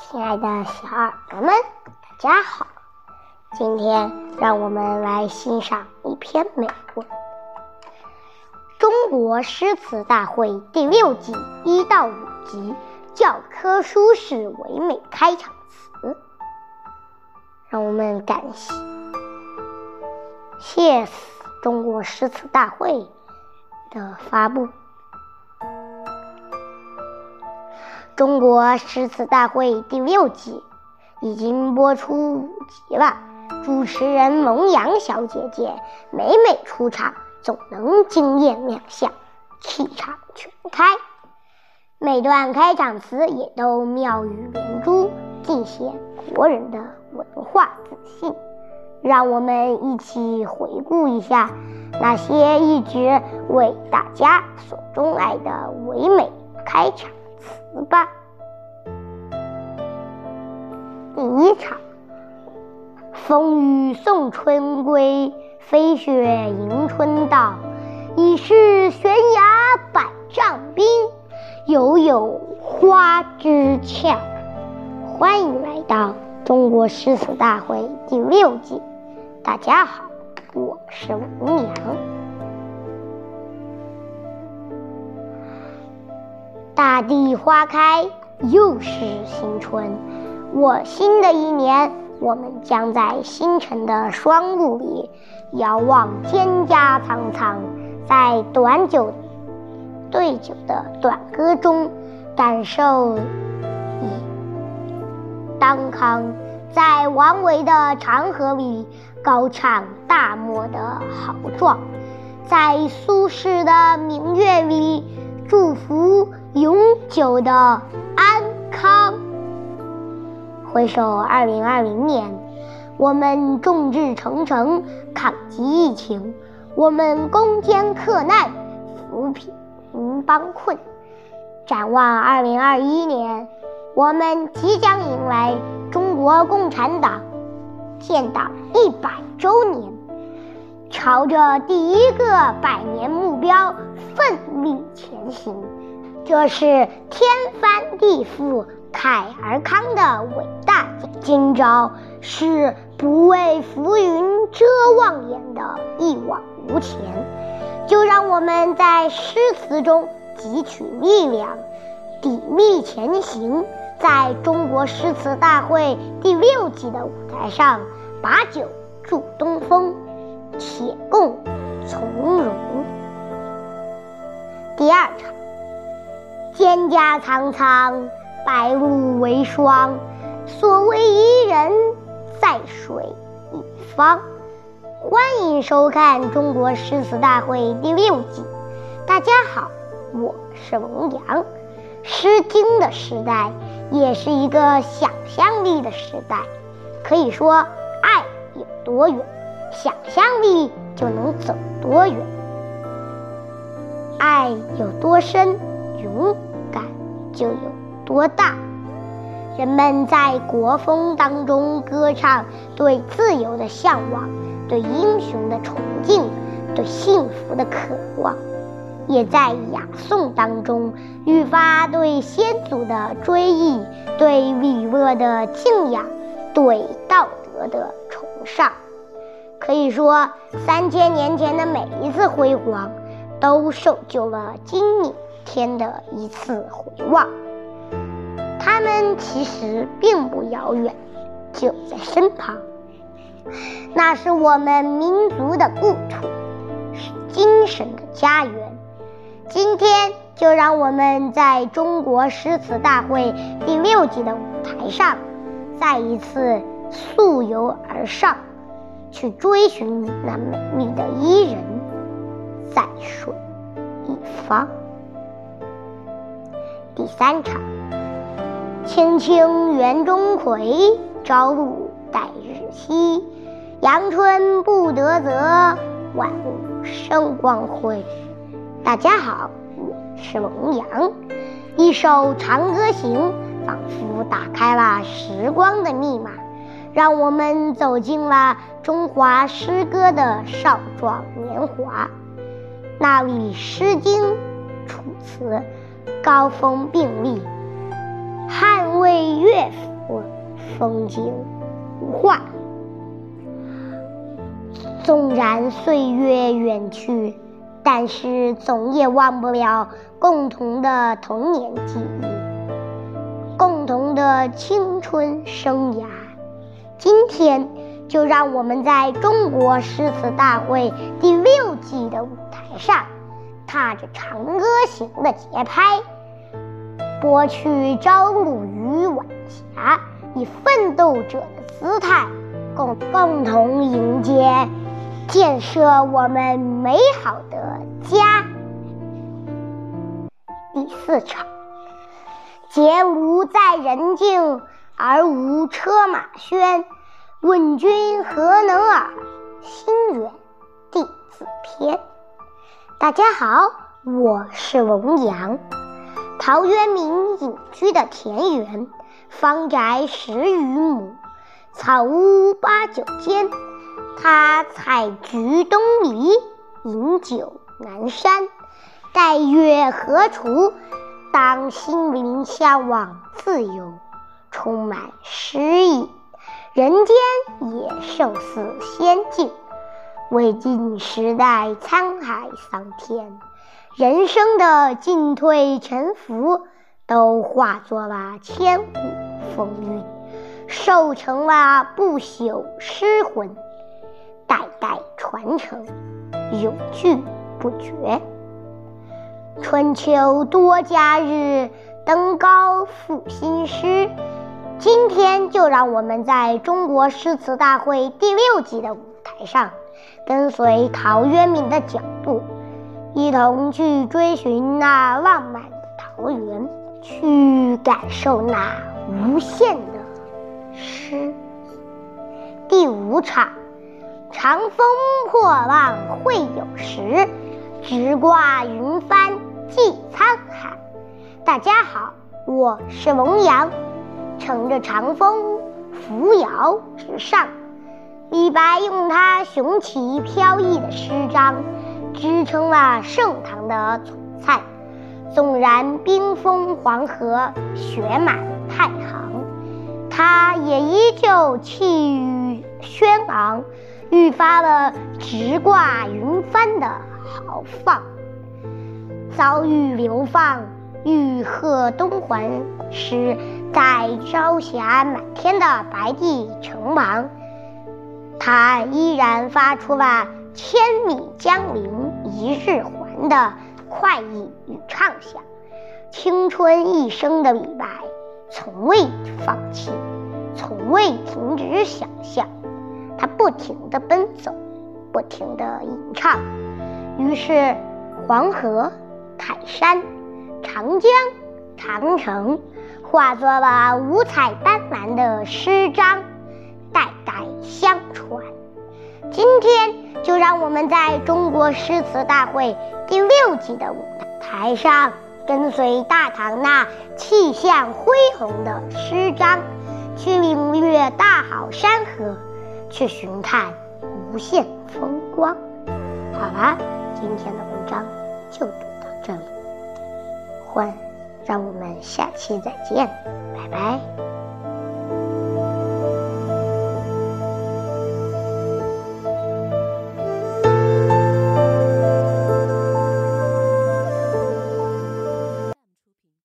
亲爱的小耳朵们，大家好！今天让我们来欣赏一篇美文《中国诗词大会》第六季一到五集教科书式唯美开场词。让我们感谢谢中国诗词大会的发布。中国诗词大会第六季已经播出五集了，主持人蒙阳小姐姐每每出场总能惊艳亮相，气场全开，每段开场词也都妙语连珠，尽显国人的文化自信。让我们一起回顾一下那些一直为大家所钟爱的唯美开场。词吧。第一场，风雨送春归，飞雪迎春到。已是悬崖百丈冰，犹有花枝俏。欢迎来到中国诗词大会第六季。大家好，我是王阳。大地花开，又是新春。我新的一年，我们将在星辰的双目里遥望蒹葭苍苍，在短酒对酒的短歌中感受以当康，在王维的长河里高唱大漠的豪壮，在苏轼的明月里祝福。久的安康。回首二零二零年，我们众志成城抗击疫情，我们攻坚克难扶贫帮困。展望二零二一年，我们即将迎来中国共产党建党一百周年，朝着第一个百年目标奋力前行。这是天翻地覆、慨而康的伟大今朝，是不畏浮云遮望眼的一往无前。就让我们在诗词中汲取力量，砥砺前行，在中国诗词大会第六季的舞台上，把酒祝东风，且共从容。第二场。蒹葭苍苍，白露为霜。所谓伊人，在水一方。欢迎收看《中国诗词大会》第六季。大家好，我是王阳。《诗经》的时代，也是一个想象力的时代。可以说，爱有多远，想象力就能走多远。爱有多深，永。就有多大。人们在国风当中歌唱对自由的向往，对英雄的崇敬，对幸福的渴望；也在雅颂当中愈发对先祖的追忆，对礼乐的敬仰，对道德的崇尚。可以说，三千年前的每一次辉煌，都受就了今明。天的一次回望，他们其实并不遥远，就在身旁。那是我们民族的故土，是精神的家园。今天，就让我们在中国诗词大会第六季的舞台上，再一次溯游而上，去追寻那美丽的伊人，在水一方。第三场，青青园中葵，朝露待日晞。阳春布德泽，万物生光辉。大家好，我是龙阳。一首《长歌行》仿佛打开了时光的密码，让我们走进了中华诗歌的少壮年华。那里《诗经》《楚辞》。高峰并立，捍卫乐府，风景如画。纵然岁月远去，但是总也忘不了共同的童年记忆，共同的青春生涯。今天，就让我们在中国诗词大会第六季的舞台上，踏着长歌行的节拍，拨去朝露与晚霞，以奋斗者的姿态，共共同迎接。建设我们美好的家。第四场，结庐在人境，而无车马喧。问君何能尔？心远地自偏。大家好，我是龙阳。陶渊明隐居的田园，方宅十余亩，草屋八九间。他采菊东篱，饮酒南山。待月荷锄，当心灵向往自由，充满诗意。人间也胜似仙境。魏晋时代沧海桑田，人生的进退沉浮，都化作了千古风韵，瘦成了不朽诗魂。代代传承，永续不绝。春秋多佳日，登高赋新诗。今天就让我们在中国诗词大会第六季的舞台上，跟随陶渊明的脚步，一同去追寻那浪漫的桃源，去感受那无限的诗。第五场。长风破浪会有时，直挂云帆济沧海。大家好，我是龙阳，乘着长风扶摇直上。李白用他雄奇飘逸的诗章，支撑了盛唐的璀璨。纵然冰封黄河，雪满太行，他也依旧气宇轩昂。愈发了直挂云帆的豪放。遭遇流放，欲贺东还时，在朝霞满天的白帝城旁，他依然发出了“千里江陵一日还”的快意与畅想。青春一生的李白，从未放弃，从未停止想象。他不停地奔走，不停地吟唱，于是黄河、泰山、长江、长城化作了五彩斑斓的诗章，代代相传。今天，就让我们在中国诗词大会第六季的舞台上，跟随大唐那气象恢宏的诗章，去领略大好山河。去寻看无限风光。好啦，今天的文章就读到这里，欢，让我们下期再见，拜拜。